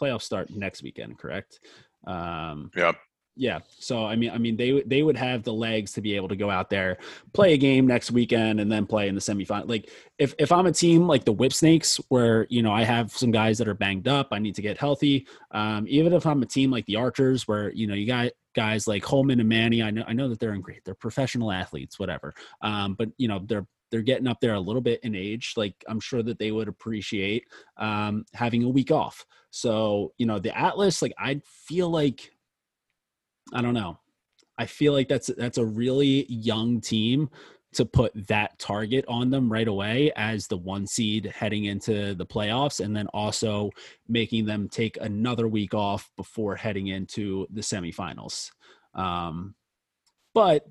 playoffs start next weekend, correct? Um, yep. Yeah. So I mean, I mean, they they would have the legs to be able to go out there, play a game next weekend, and then play in the semifinal. Like if if I'm a team like the Whip Snakes, where you know I have some guys that are banged up, I need to get healthy. Um, even if I'm a team like the Archers, where you know you got guys like Holman and Manny, I know I know that they're in great, they're professional athletes, whatever. Um, but you know they're they're getting up there a little bit in age. Like I'm sure that they would appreciate um, having a week off. So, you know, the Atlas, like I feel like I don't know. I feel like that's that's a really young team to put that target on them right away as the one seed heading into the playoffs and then also making them take another week off before heading into the semifinals. Um, but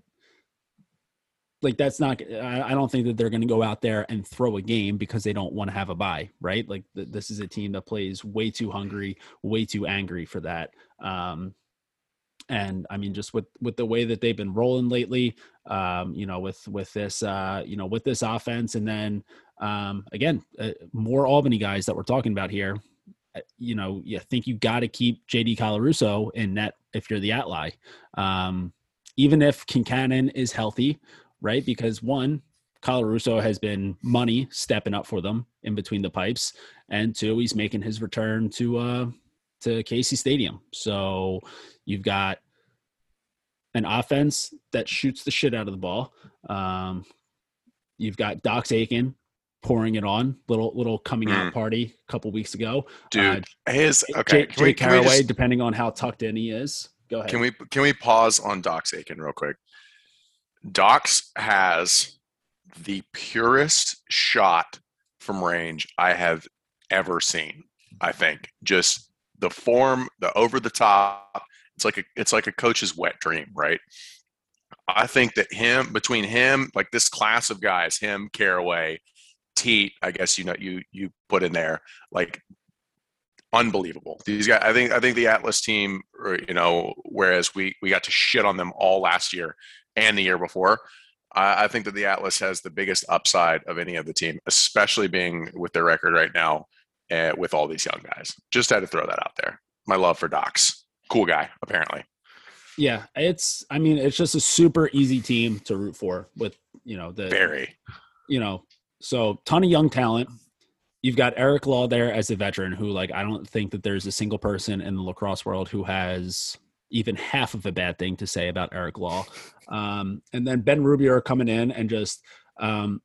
like that's not i don't think that they're going to go out there and throw a game because they don't want to have a bye right? Like this is a team that plays way too hungry way too angry for that um and i mean just with with the way that they've been rolling lately um you know with with this uh you know with this offense and then um again uh, more albany guys that we're talking about here uh, you know you think you got to keep jd colarusso in net if you're the atli um even if Concannon is healthy, right? Because one, Colarusso has been money stepping up for them in between the pipes, and two, he's making his return to uh to Casey Stadium. So you've got an offense that shoots the shit out of the ball. Um, you've got Dox Aitken pouring it on, little little coming out mm. party a couple weeks ago. Dude, uh, his okay. Jay, Jay Carraway, just, depending on how tucked in he is. Go ahead. Can we can we pause on Dox Aitken real quick? Dox has the purest shot from range I have ever seen. I think just the form, the over the top. It's like a it's like a coach's wet dream, right? I think that him between him, like this class of guys, him, Carraway, Teat, I guess you know you you put in there, like unbelievable. These guys, I think I think the Atlas team, you know, whereas we we got to shit on them all last year and the year before. I, I think that the Atlas has the biggest upside of any of the team, especially being with their record right now uh, with all these young guys. Just had to throw that out there. My love for Dox. Cool guy, apparently. Yeah, it's. I mean, it's just a super easy team to root for. With you know the very, you know, so ton of young talent. You've got Eric Law there as a veteran who, like, I don't think that there's a single person in the lacrosse world who has even half of a bad thing to say about Eric Law. Um, and then Ben Rubeor coming in and just um,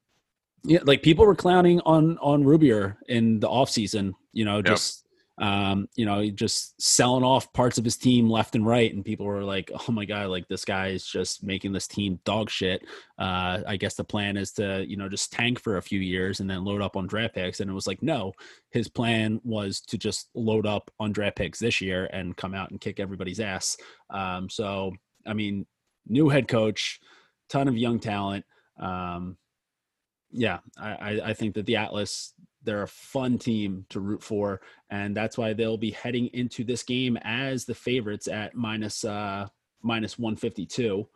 yeah, like people were clowning on on Rubeor in the off season, you know, just um, you know, he just selling off parts of his team left and right. And people were like, oh my God, like this guy is just making this team dog shit. Uh, I guess the plan is to, you know, just tank for a few years and then load up on draft picks. And it was like, no, his plan was to just load up on draft picks this year and come out and kick everybody's ass. Um, so, I mean, new head coach, ton of young talent. Um, yeah, I, I think that the Atlas they're a fun team to root for, and that's why they'll be heading into this game as the favorites at minus, uh, minus 152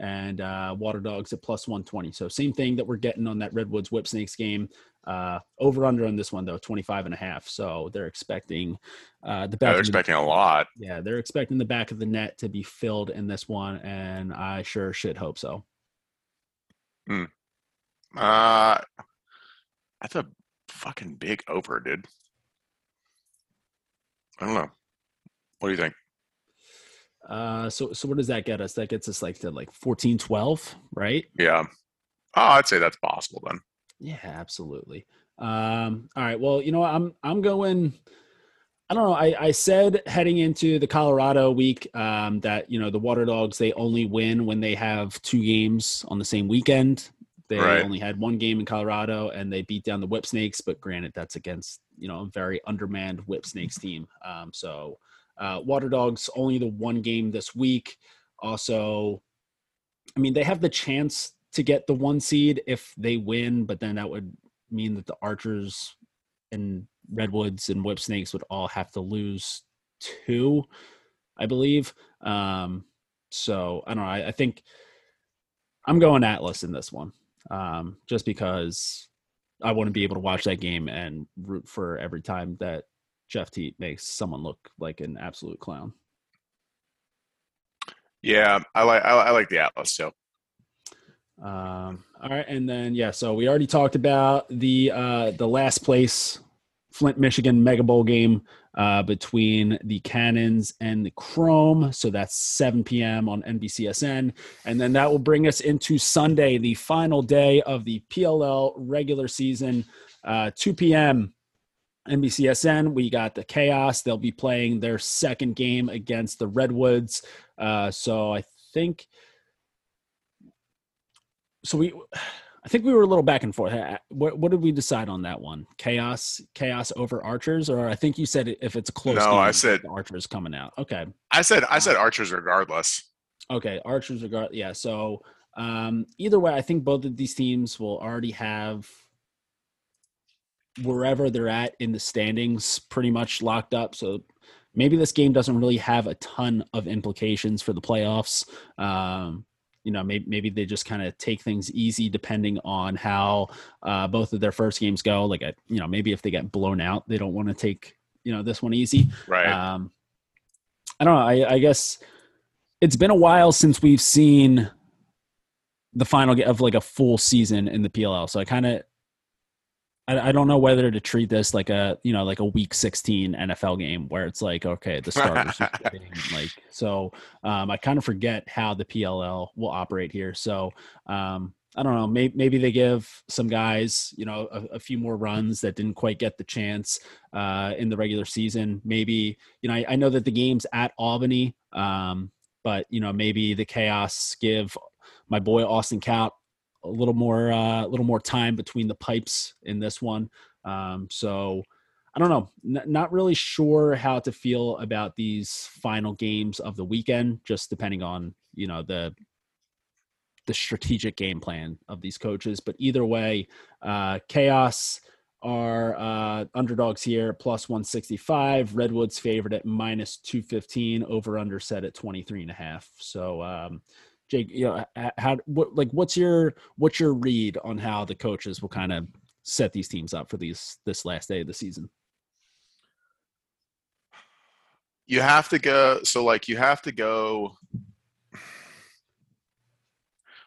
and uh, Water Dogs at plus 120. So same thing that we're getting on that Redwoods Whip Snakes game. Uh, over under on this one though, 25 and a half. So they're expecting uh, the back. They're expecting the, a lot. Yeah, they're expecting the back of the net to be filled in this one, and I sure should hope so. Hmm. Uh, that's a fucking big over, dude. I don't know. What do you think? Uh, so so what does that get us? That gets us like to like 14, 12, right? Yeah. Oh, I'd say that's possible then. Yeah, absolutely. Um, all right. Well, you know, I'm I'm going. I don't know. I, I said heading into the Colorado week um, that you know the Water Dogs they only win when they have two games on the same weekend. They right. only had one game in Colorado and they beat down the Whip Snakes, but granted, that's against you know a very undermanned Whip Snakes team. Um, so uh, Water Dogs only the one game this week. Also, I mean they have the chance to get the one seed if they win, but then that would mean that the Archers and Redwoods and Whip Snakes would all have to lose two, I believe. Um, so I don't know. I, I think I'm going Atlas in this one um, just because I want to be able to watch that game and root for every time that Jeff Teat makes someone look like an absolute clown. Yeah, I like I, I like the Atlas too. Um, all right, and then yeah, so we already talked about the uh, the last place Flint, Michigan Mega Bowl game uh, between the Cannons and the Chrome. So that's 7 p.m. on NBCSN. And then that will bring us into Sunday, the final day of the PLL regular season, uh, 2 p.m. NBCSN. We got the Chaos. They'll be playing their second game against the Redwoods. Uh, so I think. So we I think we were a little back and forth. What, what did we decide on that one? Chaos, chaos over archers, or I think you said if it's close. No, game, I said archers coming out. Okay. I said I said archers regardless. Okay, archers regard. Yeah. So um, either way, I think both of these teams will already have wherever they're at in the standings pretty much locked up. So maybe this game doesn't really have a ton of implications for the playoffs. Um, you know maybe, maybe they just kind of take things easy depending on how uh, both of their first games go. Like a, you know maybe if they get blown out they don't want to take you know this one easy. Right. Um, i don't know I, I guess it's been a while since we've seen the final of like a full season in the pll so i kind of I, I don't know whether to treat this like a you know like a week 16 NFL game where it's like okay the starters (laughs) getting, like so um, I kind of forget how the PLL will operate here. So um, I don't know maybe, maybe they give some guys you know a, a few more runs that didn't quite get the chance uh, in the regular season. Maybe you know I, I know that the game's at Albany um, but you know maybe the chaos give my boy Austin Kaut a little more uh, a little more time between the pipes in this one. Um, so I don't know, N- not really sure how to feel about these final games of the weekend. Just depending on you know the the strategic game plan of these coaches. But either way, uh, chaos are uh, underdogs here plus 165 redwoods favorite at minus 215 over under set at 23 and a half so um, Jake, you know, how what like what's your what's your read on how the coaches will kind of set these teams up for these this last day of the season? You have to go so like you have to go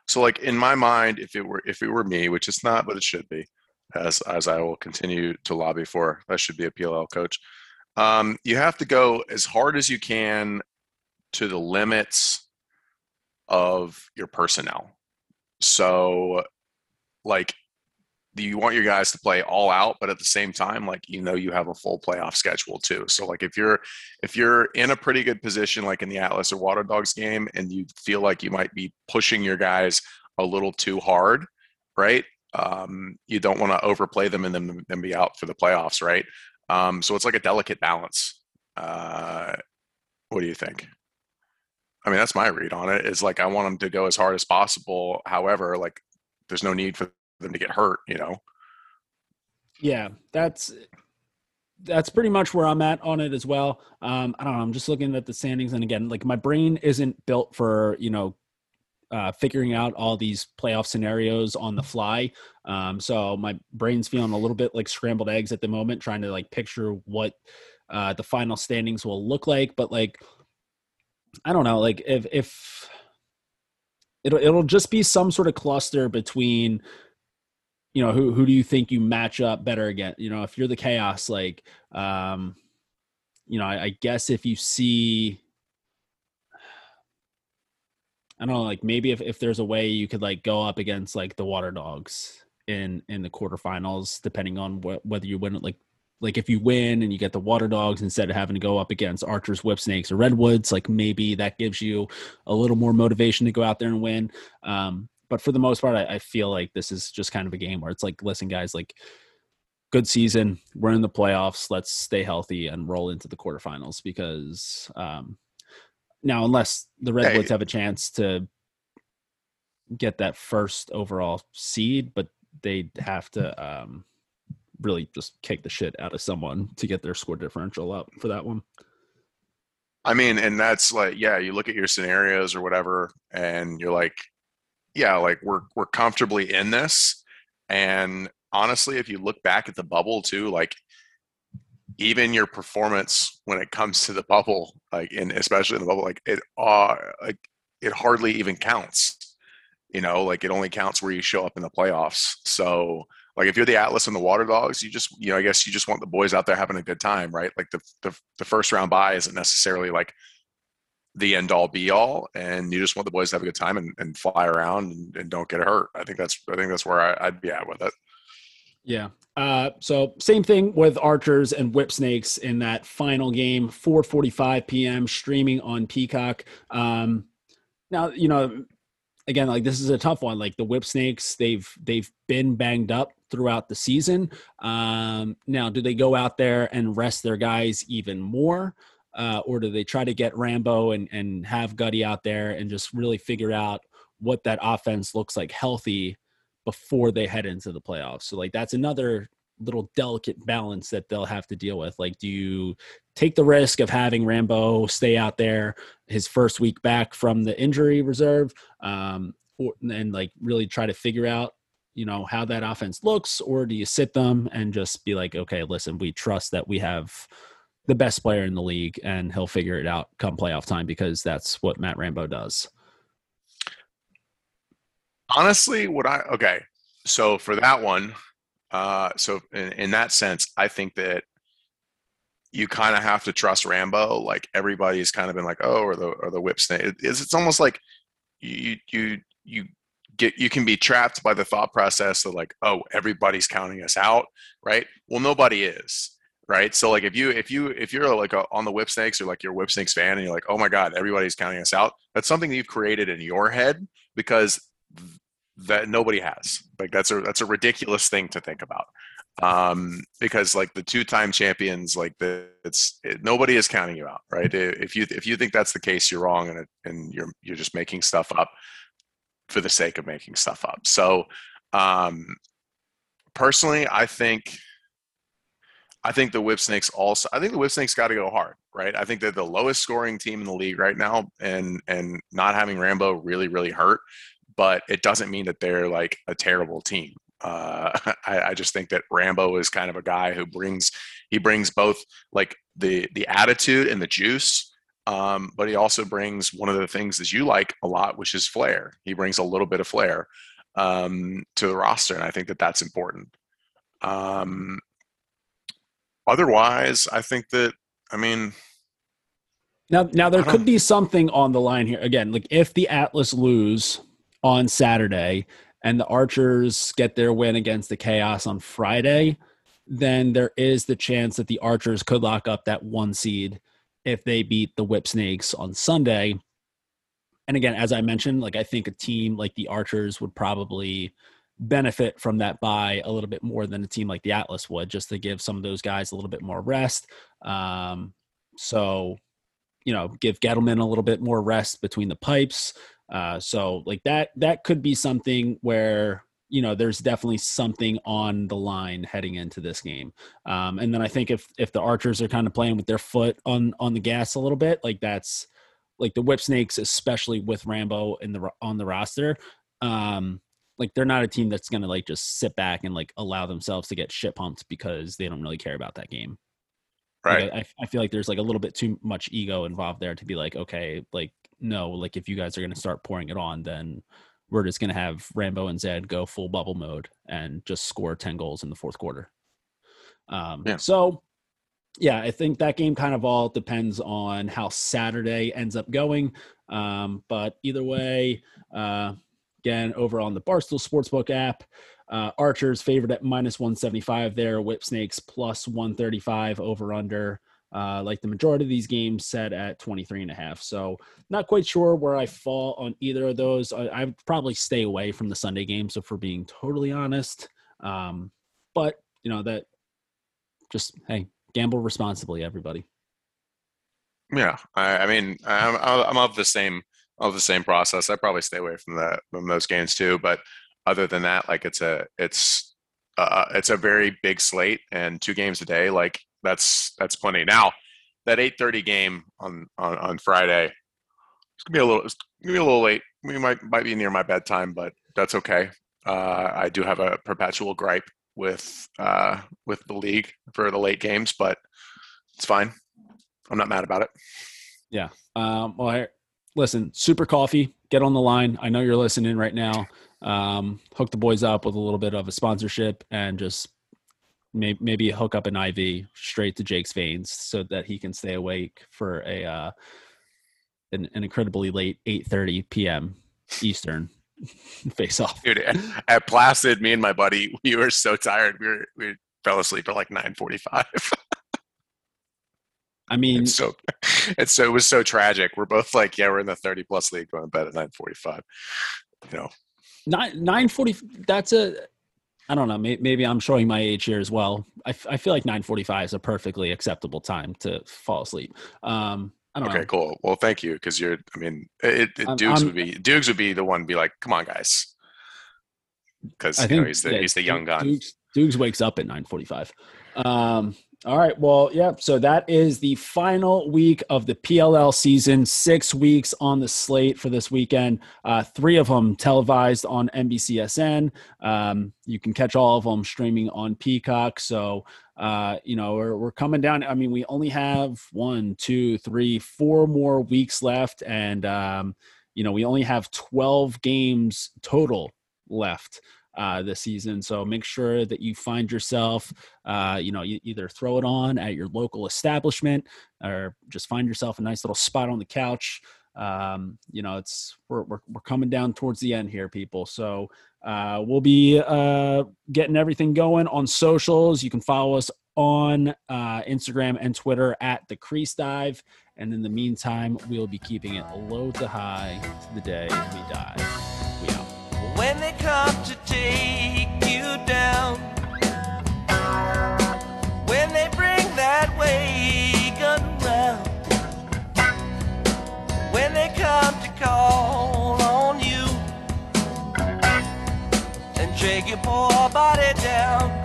so like in my mind if it were if it were me, which it's not but it should be as as I will continue to lobby for, I should be a PLL coach. Um, you have to go as hard as you can to the limits of your personnel. So, like, you want your guys to play all out, but at the same time, like you know, you have a full playoff schedule too. So like if you're if you're in a pretty good position, like in the Atlas or Water Dogs game, and you feel like you might be pushing your guys a little too hard, right? Um, you don't want to overplay them and then then be out for the playoffs, right? Um, so it's like a delicate balance. Uh, what do you think? I mean, that's my read on it. Is like I want them to go as hard as possible. However, like there's no need for them to get hurt, you know. Yeah, that's that's pretty much where I'm at on it as well. Um, I don't know. I'm just looking at the standings, and again, like my brain isn't built for you know uh, figuring out all these playoff scenarios on the fly. Um, so my brain's feeling a little bit like scrambled eggs at the moment, trying to like picture what uh, the final standings will look like. But like, I don't know, like if if it'll it'll just be some sort of cluster between you know who who do you think you match up better again you know if you're the chaos like um you know I, I, guess if you see i don't know like maybe if, if there's a way you could like go up against like the water dogs in in the quarterfinals depending on what whether you win it like like if you win and you get the water dogs instead of having to go up against archers whip snakes or redwoods like maybe that gives you a little more motivation to go out there and win um but for the most part, I, I feel like this is just kind of a game where it's like, listen, guys, like good season. We're in the playoffs. Let's stay healthy and roll into the quarterfinals because um, now, unless the Redwoods hey. have a chance to get that first overall seed, but they'd have to um, really just kick the shit out of someone to get their score differential up for that one. I mean, and that's like, yeah, you look at your scenarios or whatever, and you're like, yeah, like we're we're comfortably in this. And honestly, if you look back at the bubble too, like even your performance when it comes to the bubble, like in especially in the bubble, like it uh like it hardly even counts. You know, like it only counts where you show up in the playoffs. So like if you're the Atlas and the Water Dogs, you just you know, I guess you just want the boys out there having a good time, right? Like the the, the first round bye isn't necessarily like the end all be all and you just want the boys to have a good time and, and fly around and, and, don't get hurt. I think that's i think that's where I, would be at with it. Yeah. Uh, so same thing with archers and whip snakes in that final game 4.45 p.m streaming on peacock. Um, now you know again like this is a tough one like the whip snakes they've they've been banged up throughout the season um, now do they go out there and rest their guys even more uh, or do they try to get Rambo and, and have Gutty out there and just really figure out what that offense looks like healthy before they head into the playoffs? So, like, that's another little delicate balance that they'll have to deal with. Like, do you take the risk of having Rambo stay out there his first week back from the injury reserve um, or, and like really try to figure out you know how that offense looks or do you sit them and just be like okay listen we trust that we have the best player in the league and he'll figure it out come playoff time because that's what Matt Rambo does. Honestly, what I okay, so for that one, uh, so in, in that sense, I think that you kind of have to trust Rambo. Like everybody's kind of been like, oh, or the or the whip snake. It's it's almost like you you you get you can be trapped by the thought process of like, oh, everybody's counting us out, right? Well, nobody is right so like if you if you if you're like a, on the whip snakes or like you're whip snakes fan and you're like oh my god everybody's counting us out that's something that you've created in your head because that nobody has like that's a that's a ridiculous thing to think about um because like the two-time champions like the it's it, nobody is counting you out right if you if you think that's the case you're wrong and and you're you're just making stuff up for the sake of making stuff up so um personally i think I think the Whip Snakes also. I think the Whip Snakes got to go hard, right? I think they're the lowest scoring team in the league right now, and and not having Rambo really really hurt. But it doesn't mean that they're like a terrible team. Uh, (laughs) I, I just think that Rambo is kind of a guy who brings he brings both like the the attitude and the juice, um, but he also brings one of the things that you like a lot, which is flair. He brings a little bit of flair um, to the roster, and I think that that's important. Um, otherwise, I think that I mean. Now, now there could be something on the line here. Again, like if the Atlas lose on Saturday and the Archers get their win against the Chaos on Friday, then there is the chance that the Archers could lock up that one seed if they beat the Whip Snakes on Sunday. And again, as I mentioned, like I think a team like the Archers would probably benefit from that buy a little bit more than a team like the Atlas would, just to give some of those guys a little bit more rest. Um, so, you know, give Ghitelman a little bit more rest between the pipes. Uh, so, like that, that could be something where you know there's definitely something on the line heading into this game. Um, and then I think if if the Archers are kind of playing with their foot on on the gas a little bit, like that's like the Whip Snakes, especially with Rambo in the on the roster. Um, like they're not a team that's gonna like just sit back and like allow themselves to get shit pumped because they don't really care about that game. Right. Like, I, I feel like there's like a little bit too much ego involved there to be like, okay, like no, like if you guys are gonna start pouring it on, then we're just gonna have Rambo and Zed go full bubble mode and just score ten goals in the fourth quarter. Um, yeah. So yeah, I think that game kind of all depends on how Saturday ends up going. Um, but either way, uh, Again, over on the Barstool Sportsbook app, uh, Archers favored at minus 175 there, Whip Snakes plus 135 over under. Uh, like the majority of these games set at 23 and a half. So not quite sure where I fall on either of those. I, I'd probably stay away from the Sunday game. So for being totally honest, um, but you know that just, Hey, gamble responsibly, everybody. Yeah. I, I mean, I'm, I'm of the same, of the same process. I probably stay away from that from those games too. But other than that, like it's a it's uh, it's a very big slate and two games a day. Like that's that's plenty. Now that eight thirty game on, on on Friday, it's gonna be a little it's gonna be a little late. We might might be near my bedtime, but that's okay. Uh, I do have a perpetual gripe with uh, with the league for the late games, but it's fine. I'm not mad about it. Yeah. Um, well, I, listen, Super Coffee, get on the line. I know you're listening right now. Um, hook the boys up with a little bit of a sponsorship and just maybe, maybe hook up an IV straight to Jake's veins so that he can stay awake for a uh, an, an incredibly late 8:30 p.m. Eastern (laughs) face off. Dude, at Placid, me and my buddy, we were so tired. We were we fell asleep at like 9:45. I mean, it's so it's so it was so tragic. We're both like, yeah, we're in the thirty plus league, going to bed at nine forty five. You know, nine nine forty. That's a. I don't know. Maybe I'm showing my age here as well. I, I feel like 9:45 is a perfectly acceptable time to fall asleep. Um, I don't okay, know. cool. Well, thank you because you're. I mean, it, it Dukes I'm, would be Dukes would be the one to be like, come on, guys, because you know he's the he's the young gun. Dukes, Dukes wakes up at 9:45. Um, all right. Well, yeah. So that is the final week of the PLL season. Six weeks on the slate for this weekend. Uh, three of them televised on NBCSN. Um, you can catch all of them streaming on Peacock. So, uh, you know, we're, we're coming down. I mean, we only have one, two, three, four more weeks left. And, um, you know, we only have 12 games total left uh, this season. So make sure that you find yourself, uh, you know, you either throw it on at your local establishment or just find yourself a nice little spot on the couch. Um, you know, it's we're, we're, we're coming down towards the end here, people. So uh, we'll be uh, getting everything going on socials. You can follow us on uh, Instagram and Twitter at the Crease Dive. And in the meantime, we'll be keeping it low to high to the day we die when they come to take you down. When they bring that wagon round. When they come to call on you and drag your poor body down.